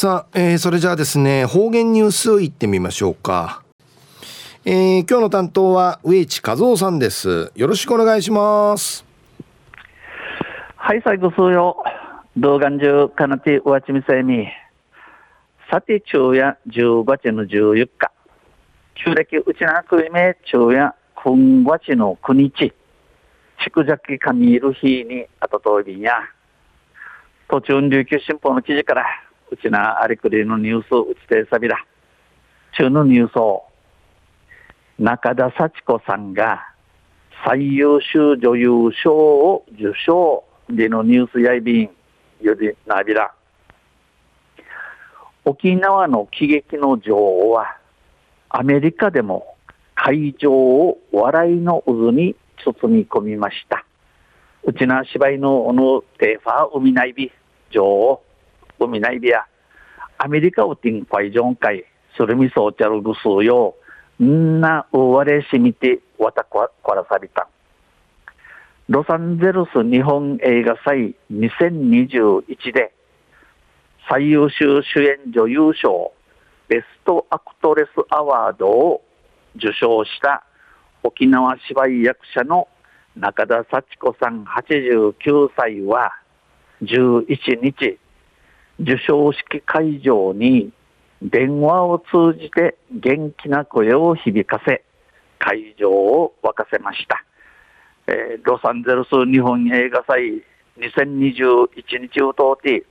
さあ、えー、それじゃあですね、方言ニュースいってみましょうか。えー、今日の担当は植地和夫さんです。よろしくお願いします。はい、最後数よ。動画中、かなて、うわちみせみ。さて、昼夜15月の14日。旧暦うちなくいめ、昼夜今月の9日。宿崎神いる日にあたといびんや。途中琉球新報の記事から、うちなありくりのニュースうちてさびら。中のニュースを、中田幸子さんが最優秀女優賞を受賞でのニュースやいびんよりなびら。沖縄の喜劇の女王はアメリカでも会場を笑いの渦に包み込みました。うちな芝居のおのテーファー海内ビ女王海内ビや。アメリカをティンファイジョン会スルミソーチャルルスーよんなうわれしみてわたこらさびた。ロサンゼルス日本映画祭2021で最優秀主演女優賞ベストアクトレスアワードを受賞した沖縄芝居役者の中田幸子さん89歳は11日授賞式会場に電話を通じて元気な声を響かせ会場を沸かせました、えー、ロサンゼルス日本映画祭2021日を通って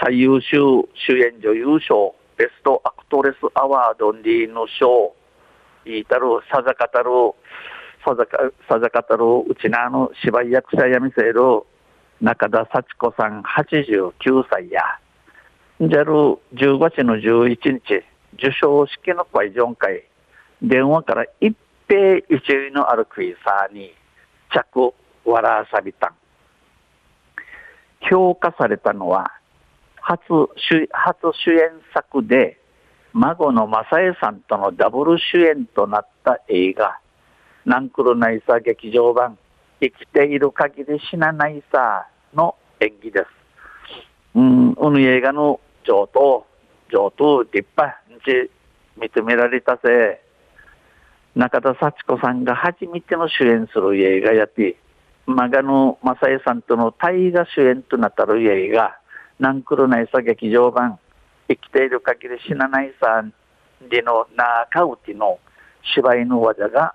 最優秀主演女優賞ベストアクトレスアワードリーの賞いいたるさざかたるさざかさざかたるうちなの芝居役者やみせる中田幸子さん89歳や、じゃる15月の11日、受賞式の会場会、電話から一平一位のあるクイサー。に、着笑わさびたん。評価されたのは、初主初主演作で、孫の正江さんとのダブル主演となった映画、ナンクルナイサ劇場版、生きている限り死なないさの演技です。うん、うぬ映画の上等、上等、立派に認められたせ、中田幸子さんが初めての主演する映画やって、マガノ正江さんとの大河主演となったる映画、ナンクルナイサ劇場版、生きている限り死なないさんでの中内の芝居の技が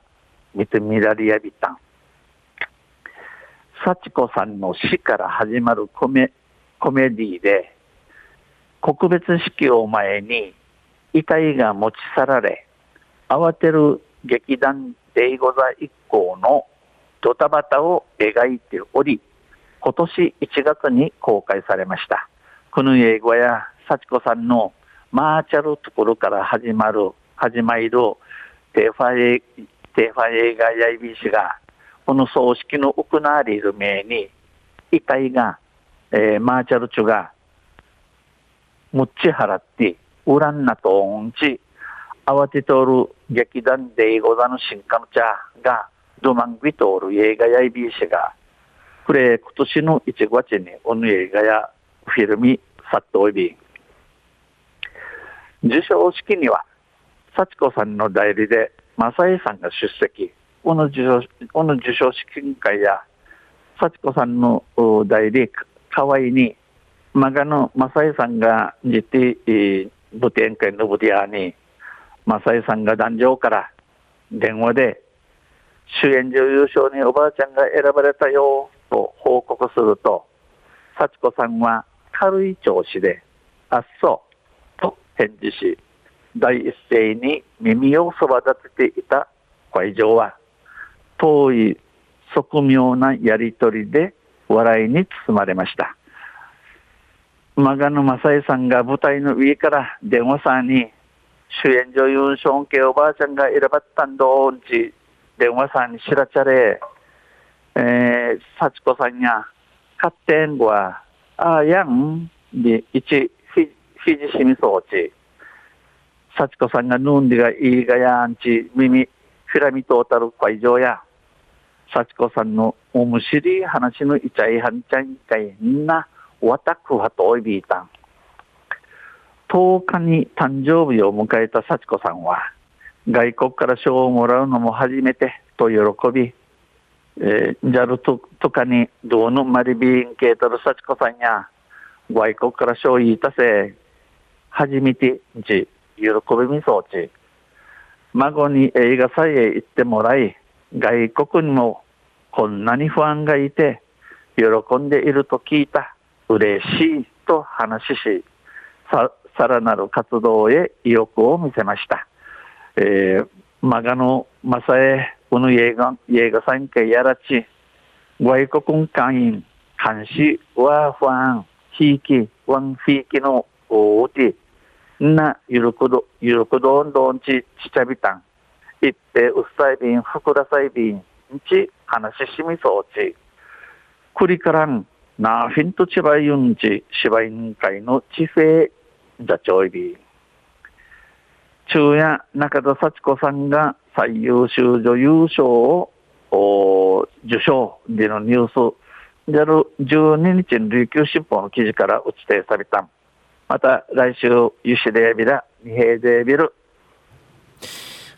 認められやびたん。幸子さんの死から始まるコメコメディで、告別式を前に遺体が持ち去られ、慌てる劇団デイゴザ一行のドタバタを描いており、今年1月に公開されました。この英語や幸子さんのマーチャルところから始まる、始まるテーファイ、テファ映画やいびしがこの葬式の行われる前に、遺体が、えー、マーチャルチュが、むっち払って、ウランナとオンチ、慌てとる劇団で英語だの新カムチャが、ドマンビトール映画やいびいしが、これ今年の1月におぬ映画やフィルミサットおいび。授賞式には、幸子さんの代理で、正江さんが出席。この受賞この授賞式会や幸子さんの代理河合にマガの正江さんが実て舞台会の舞台に正江さんが壇上から電話で主演女優賞におばあちゃんが選ばれたよと報告すると幸子さんは軽い調子であっそうと返事し第一声に耳をそば立てていた会場は遠い側妙なやりとりで笑いに包まれました。馬鹿野正恵さんが舞台の上から電話さんに主演女優ショーン系おばあちゃんが選ばったんどんち。電話さんに知らちゃれ、えー、幸子さんや勝手んごはあやん。で一フィフィジシミ装置幸子さんがぬんでがいいがやんち。耳フィラミトータル会場や。幸子さんのおむしり話のいちゃいはんちゃんかいなわたくはとおいびいたん。10日に誕生日を迎えた幸子さんは、外国から賞をもらうのも初めてと喜び、えー、JAL ととかにどうのマリビーンケータル幸子さんや、外国から賞を言いたせ、初めてじ、喜びみそうち、孫に映画祭へ行ってもらい、外国にもこんなに不安がいて、喜んでいると聞いた、嬉しいと話し、ささらなる活動へ意欲を見せました。えー、マガノマサエ、この映画、映画産経やらち、外国会員、監視、ワーファン、ひいき、ワンフィーキのおうて、な、ゆるくど、ゆるくどんどんち、ちちゃびたん。いって、うっさいびん、ふくらさいびん、ち、話しみそうち。くりからん、なフィンとちばいゆんち、しばいん会の地平、座長いび。中夜中田幸子さんが最優秀女優賞を受賞でのニュース、でる12日の琉球新報の記事から打ち定された。また来週、ゆしでビラ、二平でビル。